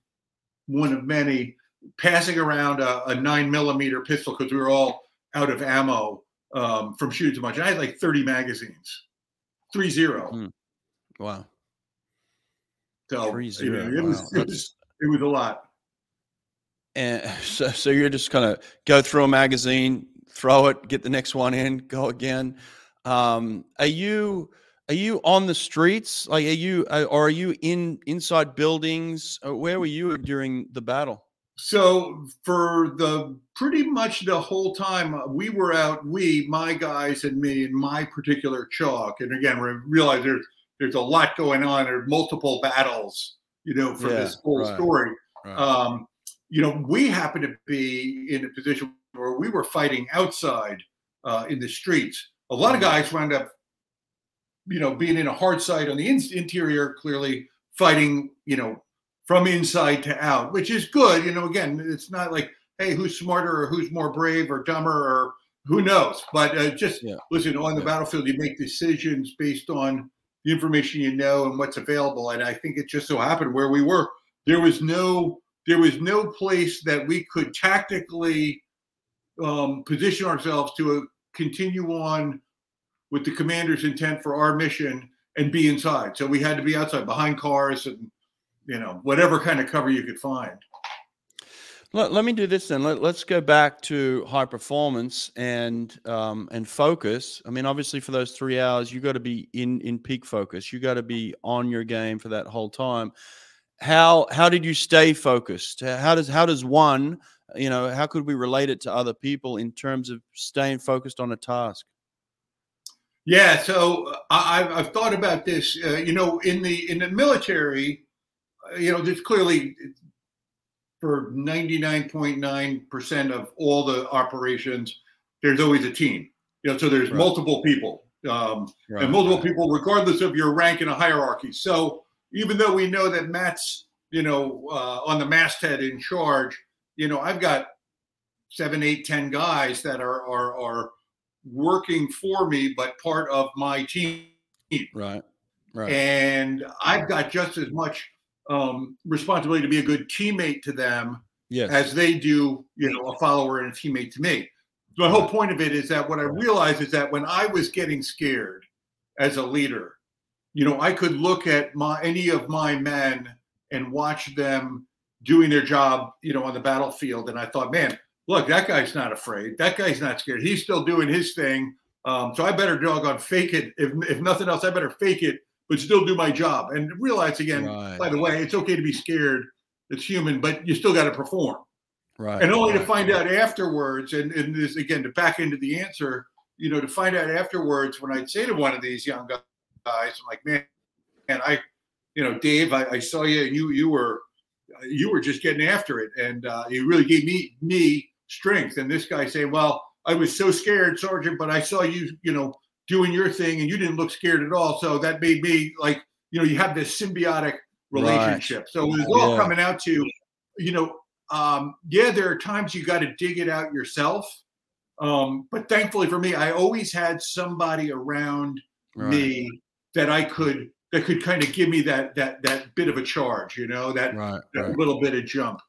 one of many, passing around a, a nine millimeter pistol because we were all out of ammo um, from shooting too much. I had like 30 magazines, three zero. Mm. Wow. So three zero. It, it, wow. was, it, was, it was a lot. And [laughs] so, so you're just gonna go through a magazine, throw it, get the next one in, go again. Um, are you are you on the streets? Like, are you uh, or are you in inside buildings? Uh, where were you during the battle? So for the pretty much the whole time uh, we were out, we, my guys, and me, in my particular chalk. And again, we realize there's there's a lot going on. There's multiple battles, you know, for yeah, this whole right, story. Right. Um, you know, we happen to be in a position where we were fighting outside uh, in the streets. A lot of mm-hmm. guys wound up you know, being in a hard site on the in- interior, clearly fighting, you know, from inside to out, which is good. You know, again, it's not like, hey, who's smarter or who's more brave or dumber or who knows. But uh, just yeah. listen, on the yeah. battlefield, you make decisions based on the information you know and what's available. And I think it just so happened where we were, there was no there was no place that we could tactically um, position ourselves to uh, continue on with the commander's intent for our mission and be inside. So we had to be outside behind cars and, you know, whatever kind of cover you could find. Let, let me do this then. Let, us go back to high performance and um, and focus. I mean, obviously, for those three hours, you got to be in in peak focus. You got to be on your game for that whole time. How how did you stay focused? How does how does one, you know, how could we relate it to other people in terms of staying focused on a task? Yeah, so uh, I, have thought about this. Uh, you know, in the in the military, uh, you know, there's clearly for 99.9% of all the operations, there's always a team. You know, so there's right. multiple people, um, right. and multiple people, regardless of your rank in a hierarchy. So even though we know that Matt's, you know, uh, on the masthead in charge, you know, I've got seven, eight, ten guys that are are are working for me, but part of my team. Right. Right. And I've got just as much um, responsibility to be a good teammate to them yes. as they do, you know, a follower and a teammate to me. the whole point of it is that what I realized is that when I was getting scared as a leader, you know, I could look at my any of my men and watch them doing their job, you know, on the battlefield, and I thought, man, look, that guy's not afraid. That guy's not scared. He's still doing his thing. Um, so I better doggone fake it. If, if nothing else, I better fake it, but still do my job. And realize again, right. by the way, it's okay to be scared. It's human, but you still got to perform. Right. And only right. to find out afterwards, and, and this again to back into the answer, you know, to find out afterwards when I'd say to one of these young guys, I'm like, man, and I, you know, Dave, I, I saw you, and you you were you were just getting after it, and uh, you really gave me me strength. And this guy saying, "Well, I was so scared, Sergeant, but I saw you, you know, doing your thing, and you didn't look scared at all. So that made me like, you know, you have this symbiotic relationship. Right. So it was all yeah. coming out to, you know, um, yeah, there are times you got to dig it out yourself. Um, but thankfully for me, I always had somebody around right. me that I could that could kind of give me that that that bit of a charge, you know, that right, that right. little bit of jump.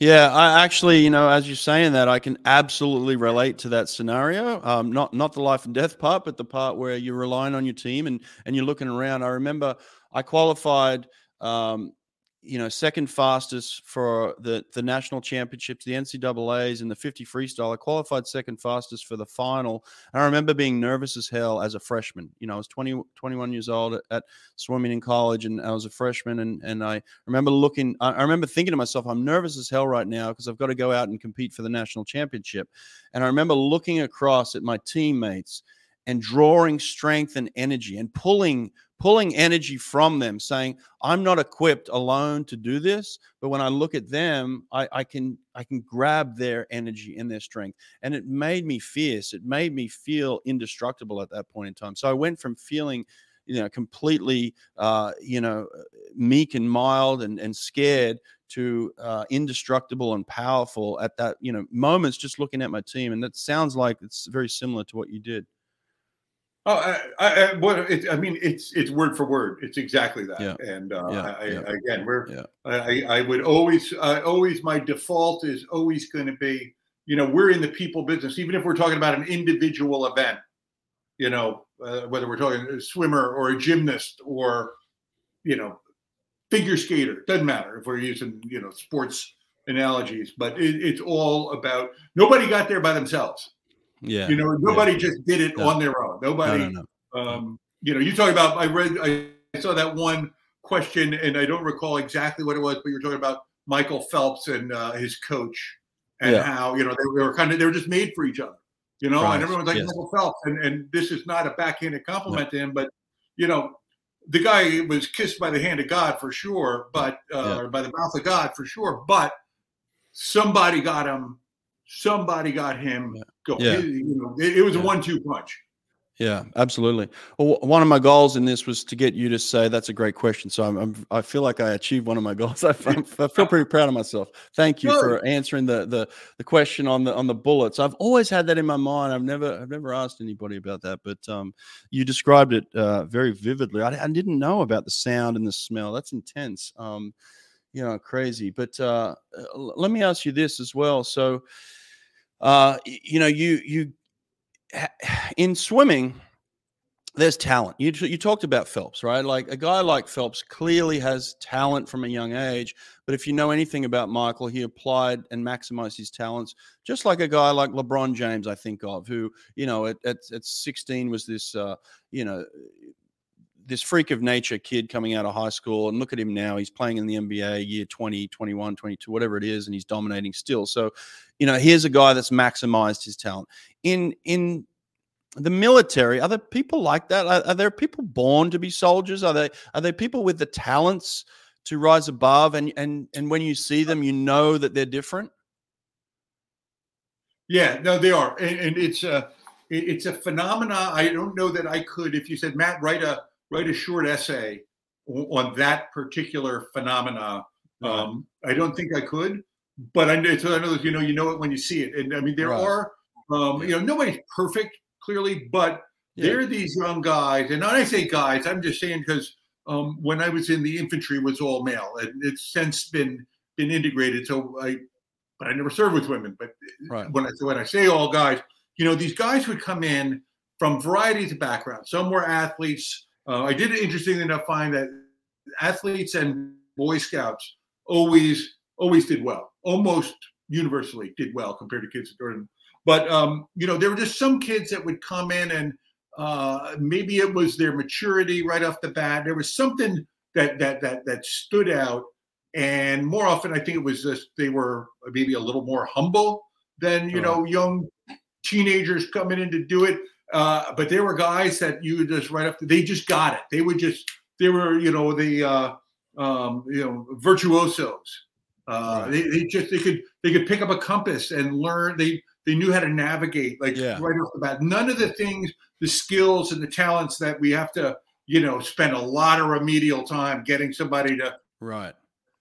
Yeah, I actually, you know, as you're saying that, I can absolutely relate to that scenario. Um, not not the life and death part, but the part where you're relying on your team and and you're looking around. I remember I qualified um, you know, second fastest for the the national championships, the NCAA's, and the 50 freestyle. I qualified second fastest for the final. And I remember being nervous as hell as a freshman. You know, I was 20, 21 years old at, at swimming in college, and I was a freshman. And and I remember looking, I, I remember thinking to myself, I'm nervous as hell right now because I've got to go out and compete for the national championship. And I remember looking across at my teammates and drawing strength and energy and pulling pulling energy from them, saying, I'm not equipped alone to do this. But when I look at them, I, I can I can grab their energy and their strength. And it made me fierce. It made me feel indestructible at that point in time. So I went from feeling you know completely uh, you know meek and mild and, and scared to uh, indestructible and powerful at that you know moments just looking at my team and that sounds like it's very similar to what you did Oh, I, I, what it, I mean, it's it's word for word. It's exactly that. Yeah. And uh, yeah. I, yeah. again, we're yeah. I, I would always uh, always my default is always going to be, you know, we're in the people business. Even if we're talking about an individual event, you know, uh, whether we're talking a swimmer or a gymnast or, you know, figure skater, doesn't matter if we're using you know sports analogies, but it, it's all about nobody got there by themselves. Yeah. You know, nobody yeah. just did it no. on their own. Nobody, no, no, um, you know, you talk about, I read, I saw that one question and I don't recall exactly what it was, but you're talking about Michael Phelps and uh, his coach and yeah. how, you know, they, they, were kind of, they were just made for each other, you know, right. and everyone's like yes. Michael Phelps. And, and this is not a backhanded compliment to him, but, you know, the guy was kissed by the hand of God for sure, but, uh, yeah. or by the mouth of God for sure, but somebody got him somebody got him going. Yeah. It, you know, it, it was a one-two punch. Yeah, absolutely. Well, one of my goals in this was to get you to say that's a great question. So I'm, I'm i feel like I achieved one of my [laughs] goals. I, I, feel pretty proud of myself. Thank you for answering the, the the question on the on the bullets. I've always had that in my mind. I've never I've never asked anybody about that, but um, you described it uh, very vividly. I, I, didn't know about the sound and the smell. That's intense. Um, you know, crazy. But uh, let me ask you this as well. So uh, you know, you you [sighs] in swimming, there's talent. You you talked about Phelps, right? Like a guy like Phelps clearly has talent from a young age. But if you know anything about Michael, he applied and maximized his talents, just like a guy like LeBron James, I think of, who you know at at, at 16 was this uh, you know this freak of nature kid coming out of high school and look at him now he's playing in the nba year 20 21 22 whatever it is and he's dominating still. So you know here's a guy that's maximized his talent. In in the military are there people like that? Are, are there people born to be soldiers? Are they are there people with the talents to rise above? And and and when you see them you know that they're different? Yeah no they are. And, and it's a it's a phenomena i don't know that i could if you said matt write a write a short essay on that particular phenomena. Um, I don't think I could, but I know, so I know you know you know it when you see it. And I mean, there right. are um, you know nobody's perfect clearly, but yeah. there are these young guys, and when I say guys, I'm just saying because um, when I was in the infantry, it was all male, and it's since been been integrated. So I, but I never served with women. But right. when I when I say all guys, you know, these guys would come in from varieties of backgrounds. Some were athletes. Uh, I did interestingly enough find that athletes and Boy Scouts always always did well, almost universally did well compared to kids at Jordan. But um, you know, there were just some kids that would come in and uh, maybe it was their maturity right off the bat. There was something that that that that stood out, and more often I think it was just they were maybe a little more humble than you know young teenagers coming in to do it. Uh, but there were guys that you would just right up, they just got it. They would just, they were, you know, the, uh, um, you know, virtuosos. Uh, right. they, they just, they could, they could pick up a compass and learn. They, they knew how to navigate like yeah. right off the bat. None of the things, the skills and the talents that we have to, you know, spend a lot of remedial time getting somebody to, right,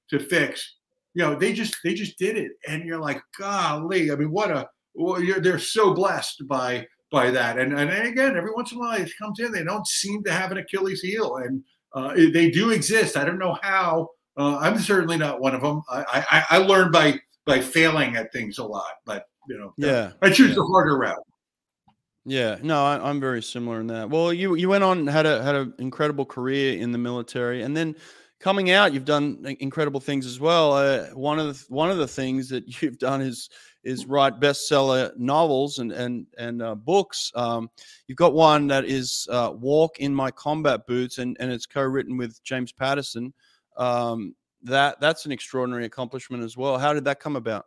to fix. You know, they just, they just did it. And you're like, golly, I mean, what a, well, they're so blessed by by that. And and again, every once in a while it comes in, they don't seem to have an Achilles heel, and uh, they do exist. I don't know how. Uh, I'm certainly not one of them. I, I, I learn by by failing at things a lot, but you know, yeah, I choose yeah. the harder route. Yeah, no, I, am very similar in that. Well, you you went on had a had an incredible career in the military, and then coming out, you've done incredible things as well. Uh, one of the one of the things that [laughs] you've done is is write bestseller novels and and and uh, books. Um, you've got one that is uh, "Walk in My Combat Boots," and and it's co-written with James Patterson. Um, that that's an extraordinary accomplishment as well. How did that come about?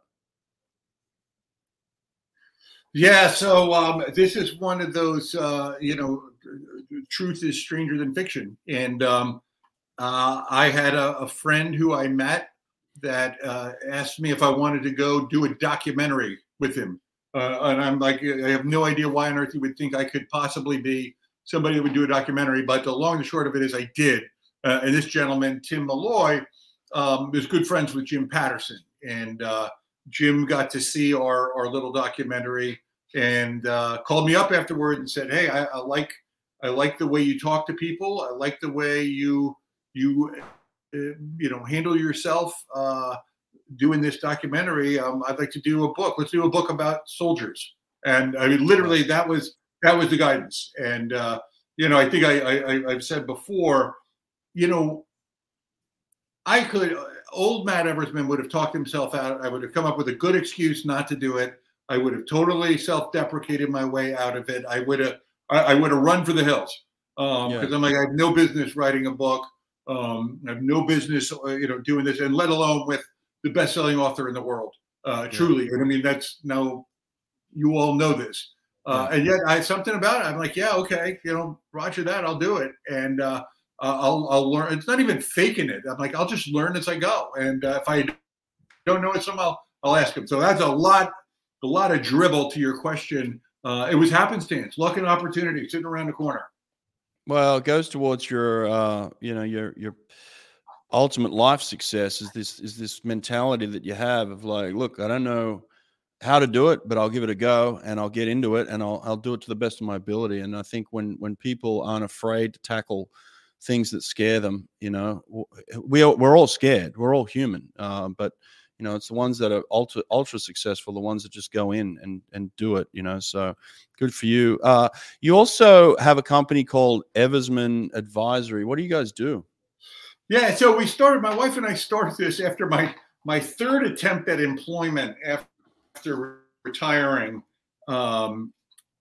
Yeah, so um, this is one of those, uh, you know, truth is stranger than fiction, and um, uh, I had a, a, friend who I met that uh, asked me if I wanted to go do a documentary with him. Uh, and I'm like, I have no idea why on earth you would think I could possibly be somebody that would do a documentary. But the long and short of it is, I did. Uh, and this gentleman, Tim Malloy, um, is good friends with Jim Patterson. And uh, Jim got to see our, our little documentary and uh, called me up afterward and said, Hey, I, I like I like the way you talk to people. I like the way you you uh, you know handle yourself uh, doing this documentary. Um, I'd like to do a book. Let's do a book about soldiers. And I mean, literally, that was that was the guidance. And uh, you know, I think I, I I've said before, you know, I could old Matt Eversman would have talked himself out. I would have come up with a good excuse not to do it. I would have totally self-deprecated my way out of it. I would have I, I would have run for the hills because um, yeah. I'm like I have no business writing a book. Um, I have no business, uh, you know, doing this, and let alone with the best-selling author in the world. Uh, truly, and I mean that's now you all know this, uh, and yet I something about it. I'm like, yeah, okay, you know, Roger that, I'll do it, and uh, I'll I'll learn. It's not even faking it. I'm like, I'll just learn as I go, and uh, if I don't know it, somehow I'll, I'll ask him. So that's a lot, a lot of dribble to your question. Uh, it was happenstance, luck and opportunity sitting around the corner. Well, it goes towards your, uh, you know, your your ultimate life success is this is this mentality that you have of like, look, I don't know how to do it, but I'll give it a go and I'll get into it and I'll I'll do it to the best of my ability. And I think when when people aren't afraid to tackle things that scare them, you know, we we're all scared. We're all human, uh, but you know it's the ones that are ultra ultra successful the ones that just go in and and do it you know so good for you. Uh you also have a company called eversman advisory. What do you guys do? Yeah so we started my wife and i started this after my my third attempt at employment after retiring. Um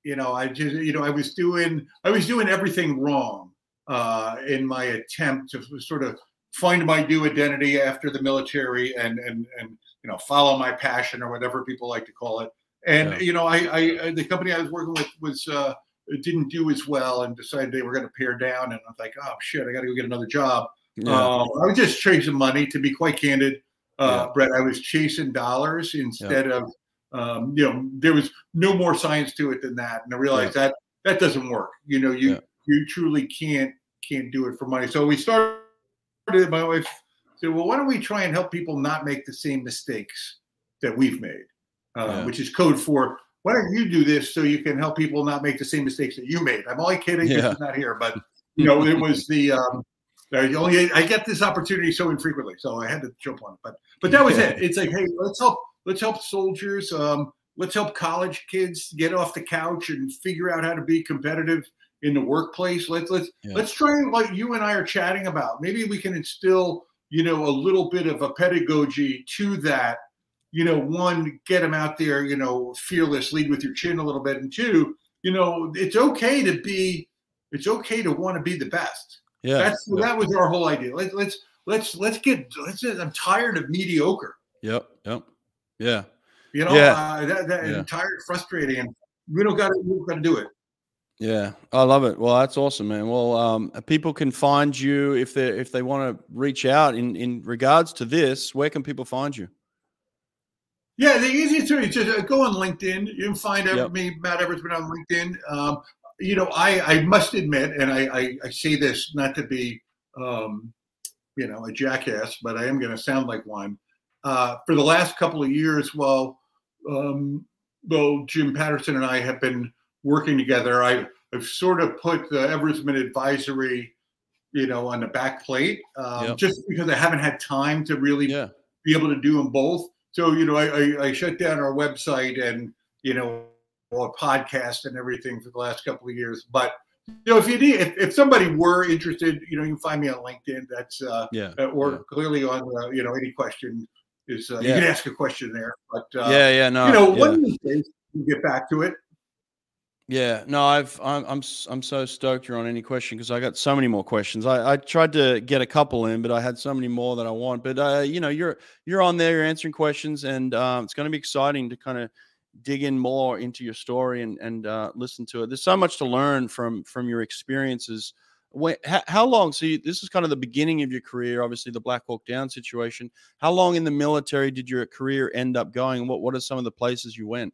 you know i just you know i was doing i was doing everything wrong uh in my attempt to sort of find my new identity after the military and and and you know follow my passion or whatever people like to call it. And yeah. you know, I, I the company I was working with was uh, didn't do as well and decided they were going to pare down. And I'm like, oh shit, I got to go get another job. Yeah. Um, I was just chasing money, to be quite candid, uh, yeah. Brett. I was chasing dollars instead of um, you know there was no more science to it than that. And I realized that that doesn't work. You know, you you truly can't can't do it for money. So we started my wife said, "Well, why don't we try and help people not make the same mistakes that we've made?" Uh, yeah. Which is code for why don't you do this so you can help people not make the same mistakes that you made? I'm only kidding. Yeah. not here, but [laughs] you know, it was the um, I only I get this opportunity so infrequently, so I had to jump on it. But but that was yeah. it. It's like, hey, let's help let's help soldiers. Um, let's help college kids get off the couch and figure out how to be competitive in the workplace. Let's let's yeah. let's try and like you and I are chatting about. Maybe we can instill, you know, a little bit of a pedagogy to that. You know, one, get them out there, you know, fearless, lead with your chin a little bit, and two, you know, it's okay to be, it's okay to want to be the best. Yeah, that's yeah. that was our whole idea. Let's let's let's let's get. Let's. I'm tired of mediocre. Yep. Yep. Yeah. You know, yeah. Uh, that, that yeah. tired, frustrating, we don't got to. We got to do it. Yeah, I love it. Well, that's awesome, man. Well, um, people can find you if they if they want to reach out in in regards to this. Where can people find you? Yeah, the easiest way is just uh, go on LinkedIn. You can find yep. me, Matt Eversman, on LinkedIn. Um, you know, I, I must admit, and I, I, I say this not to be, um, you know, a jackass, but I am going to sound like one. Uh, for the last couple of years, while um, well, Jim Patterson and I have been working together, I, have sort of put the Eversman Advisory, you know, on the back plate, um, yep. just because I haven't had time to really yeah. be able to do them both. So, you know, I, I, I shut down our website and, you know, a podcast and everything for the last couple of years. But you know, if you need, if, if somebody were interested, you know, you can find me on LinkedIn. That's uh, yeah, or yeah. clearly on uh, you know any question is uh, yeah. you can ask a question there. But uh, yeah, yeah, no, you know, yeah. one of these days we get back to it. Yeah, no, I've I'm I'm I'm so stoked you're on any question because I got so many more questions. I, I tried to get a couple in, but I had so many more that I want. But uh, you know, you're you're on there, you're answering questions, and um, it's going to be exciting to kind of dig in more into your story and and uh, listen to it. There's so much to learn from from your experiences. When, how, how long? So you, this is kind of the beginning of your career, obviously the Black Hawk Down situation. How long in the military did your career end up going? What what are some of the places you went?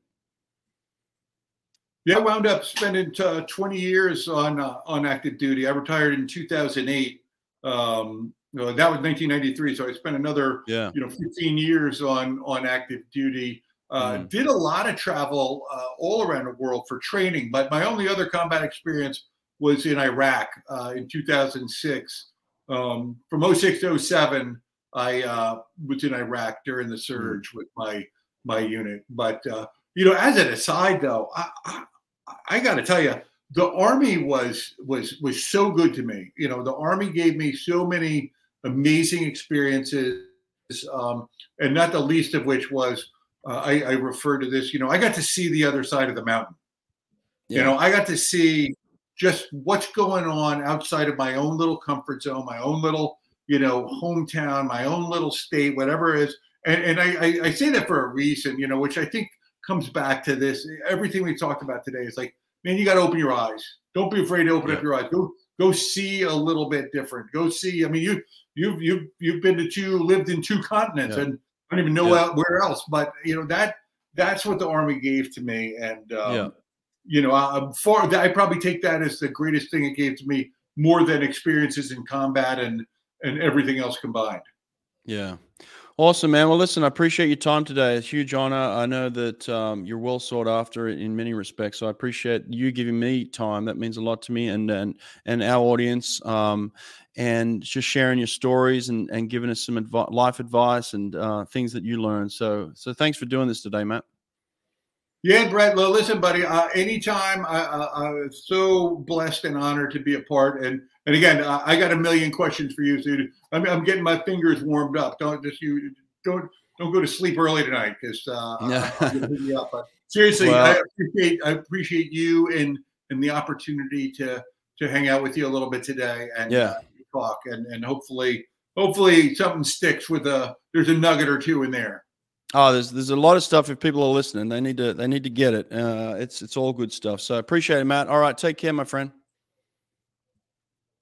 Yeah, I wound up spending uh, 20 years on uh, on active duty. I retired in 2008. Um, that was 1993, so I spent another yeah. you know 15 years on on active duty. Uh, mm. Did a lot of travel uh, all around the world for training, but my only other combat experience was in Iraq uh, in 2006. Um, from 06 to 07, I uh, was in Iraq during the mm. surge mm. with my my unit. But you know, as an aside, though, I, I, I got to tell you, the army was was was so good to me. You know, the army gave me so many amazing experiences, um, and not the least of which was uh, I, I, refer to this. You know, I got to see the other side of the mountain. Yeah. You know, I got to see just what's going on outside of my own little comfort zone, my own little you know hometown, my own little state, whatever it is. And, and I, I, I say that for a reason, you know, which I think comes back to this. Everything we talked about today is like, man, you got to open your eyes. Don't be afraid to open yeah. up your eyes. Go go see a little bit different. Go see. I mean, you you've you've you've been to two, lived in two continents, yeah. and I don't even know yeah. where else. But you know that that's what the army gave to me, and um, you know, I, for I probably take that as the greatest thing it gave to me, more than experiences in combat and and everything else combined. Yeah. Awesome, man. Well, listen, I appreciate your time today. It's a huge honor. I know that um, you're well sought after in many respects, so I appreciate you giving me time. That means a lot to me and and and our audience. Um, and just sharing your stories and, and giving us some adv- life advice and uh, things that you learned. So, so thanks for doing this today, Matt. Yeah, Brett. Well, listen, buddy. Uh, anytime, I, I, I'm so blessed and honored to be a part. And and again, I, I got a million questions for you, dude. I'm, I'm getting my fingers warmed up. Don't just you don't don't go to sleep early tonight because uh, yeah. i. But seriously, well, I appreciate I appreciate you and and the opportunity to to hang out with you a little bit today and yeah. Uh, talk and and hopefully hopefully something sticks with a there's a nugget or two in there. Oh, there's there's a lot of stuff. If people are listening, they need to they need to get it. Uh, it's it's all good stuff. So appreciate it, Matt. All right, take care, my friend.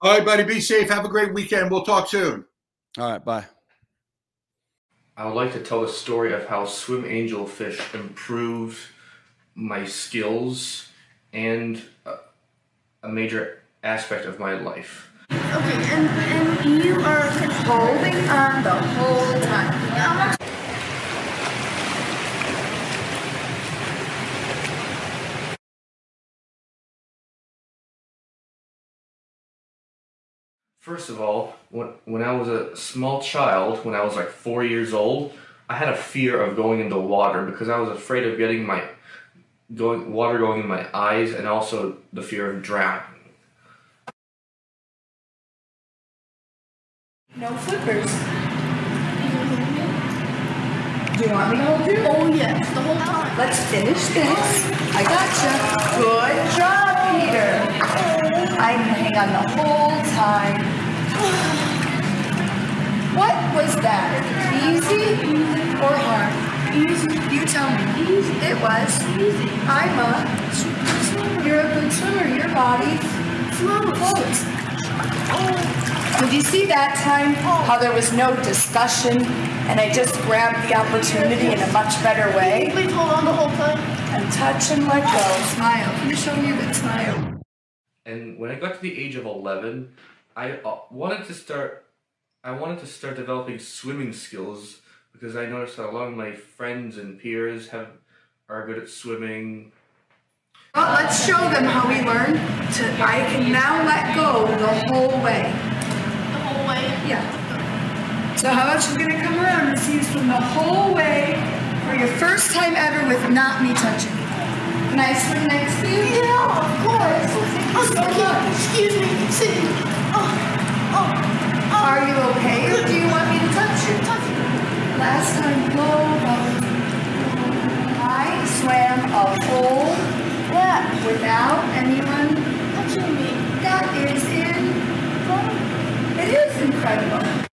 All right, buddy. Be safe. Have a great weekend. We'll talk soon. All right. Bye. I would like to tell the story of how Swim Angelfish improved my skills and a major aspect of my life. Okay, and, and you are holding on the whole time. First of all, when, when I was a small child, when I was like four years old, I had a fear of going into water because I was afraid of getting my going water going in my eyes and also the fear of drowning. No flippers. Do you want me to hold you? Oh yes, the whole time. Let's finish this. I gotcha. Good job, Peter. I'm gonna hang on the whole time. What was that? Easy or hard? Easy. You tell me. Easy. It was. Easy. I'm a. You're a good swimmer. Your body floats. Oh. Did you see that time how there was no discussion and I just grabbed the opportunity in a much better way? Please hold on the whole time. And touch and let go. Smile. Can you show me a good smile? And when I got to the age of 11, I uh, wanted to start I wanted to start developing swimming skills because I noticed that a lot of my friends and peers have are good at swimming. Well, let's show them how we learn to, I can now let go the whole way. The whole way. Yeah. So how about you gonna come around and see you swim the whole way for your first time ever with not me touching you. Can I swim next to you? Yeah, of course. Oh, So much. excuse me, Sydney. Oh, oh, Are you okay or do you want me to touch you? touch me. Last time, blow, blow. I swam a whole Yeah, without anyone. touching me. That is incredible. It is incredible.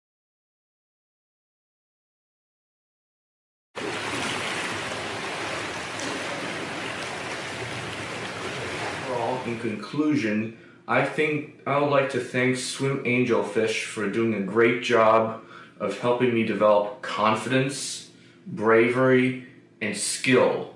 Overall, in conclusion, I think I would like to thank Swim Angelfish for doing a great job of helping me develop confidence, bravery, and skill